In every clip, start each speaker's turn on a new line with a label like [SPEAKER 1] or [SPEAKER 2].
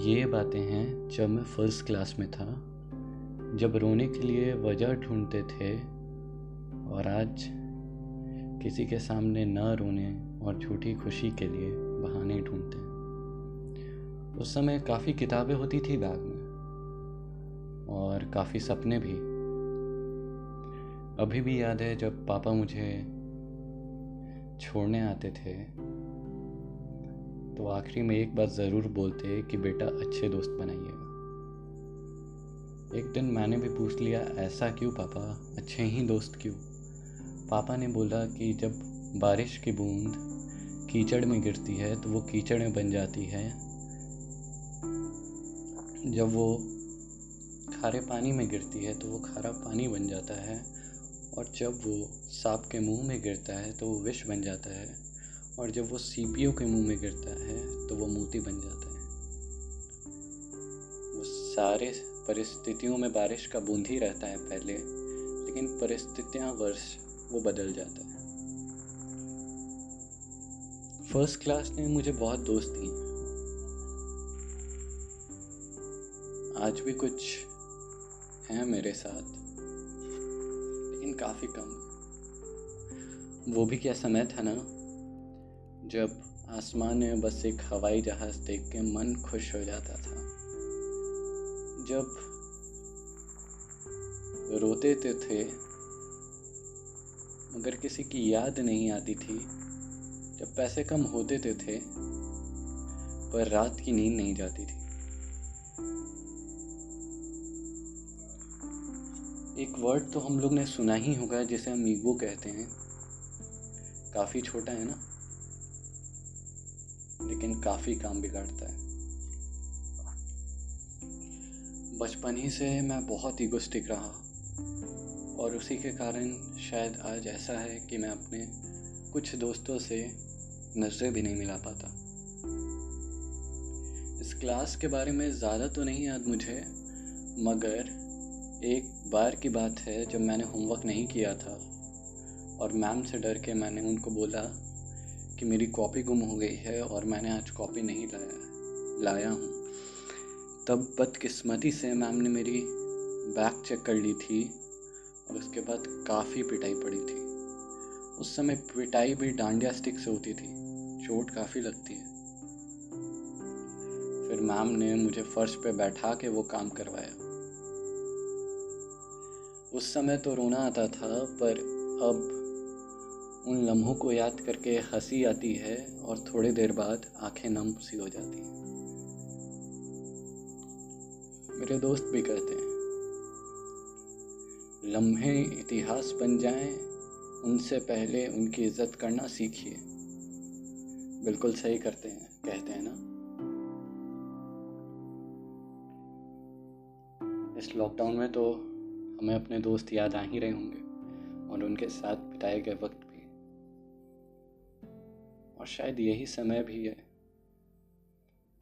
[SPEAKER 1] ये बातें हैं जब मैं फ़र्स्ट क्लास में था। जब रोने के लिए वजह ढूंढते थे और आज किसी के सामने न रोने और झूठी खुशी के लिए बहाने ढूंढते उस समय काफ़ी किताबें होती थी बैग में और काफ़ी सपने भी। अभी भी याद है जब पापा मुझे छोड़ने आते थे तो आखिरी में एक बात ज़रूर बोलते कि बेटा अच्छे दोस्त बनाइएगा। एक दिन मैंने भी पूछ लिया, ऐसा क्यों पापा? अच्छे ही दोस्त क्यों? पापा ने बोला कि जब बारिश की बूंद कीचड़ में गिरती है तो वो कीचड़ में बन जाती है। जब वो खारे पानी में गिरती है तो वो खारा पानी बन जाता है, और जब वो सांप के मुँह में गिरता है तो वो विष बन जाता है। और जब वो सीपियों के मुँह में गिरता है तो वो मोती बन जाता है। वो सारे परिस्थितियों में बारिश का बूंद ही रहता है पहले, लेकिन परिस्थितियाँ वर्ष वो बदल जाता है। फ़र्स्ट क्लास ने मुझे बहुत दोस्त दिए। आज भी कुछ हैं मेरे साथ, लेकिन काफ़ी कम। वो भी क्या समय था ना? जब आसमान में बस एक हवाई जहाज़ देख के मन खुश हो जाता था। जब रोते तो थे, मगर किसी की याद नहीं आती थी। जब पैसे कम होते तो थे, पर रात की नींद नहीं जाती थी। एक वर्ड तो हम लोग ने सुना ही होगा जिसे हम ईगो कहते हैं। काफ़ी छोटा है ना? लेकिन काफ़ी काम बिगाड़ता है। बचपन ही से मैं बहुत ईगोस्टिक रहा और उसी के कारण शायद आज ऐसा है कि मैं अपने कुछ दोस्तों से नज़रें भी नहीं मिला पाता। इस क्लास के बारे में ज़्यादा तो नहीं याद मुझे, मगर एक बार की बात है जब मैंने होमवर्क नहीं किया था और मैम से डर के मैंने उनको बोला कि मेरी कॉपी गुम हो गई है और मैंने आज कॉपी नहीं लाया लाया हूँ। तब बदकिस्मती से मैम ने मेरी बैग चेक कर ली थी और उसके बाद काफ़ी पिटाई पड़ी थी। उस समय पिटाई भी डांडिया स्टिक से होती थी, चोट काफ़ी लगती है। फिर मैम ने मुझे फर्श पे बैठा के वो काम करवाया। उस समय तो रोना आता था, पर अब उन लम्हों को याद करके हँसी आती है और थोड़ी देर बाद आँखें नम सी हो जाती हैं। मेरे दोस्त भी कहते हैं, लम्हे इतिहास बन जाएँ, उनसे पहले उनकी इज़्ज़त करना सीखिए। बिल्कुल सही करते हैं, कहते हैं ना? इस लॉकडाउन में तो हमें अपने दोस्त याद आ ही रहे होंगे और उनके साथ बिताए गए वक्त और शायद यही समय भी है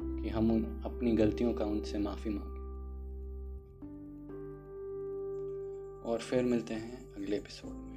[SPEAKER 1] कि हम उन अपनी गलतियों का उनसे माफ़ी मांगें। और फिर मिलते हैं अगले एपिसोड में।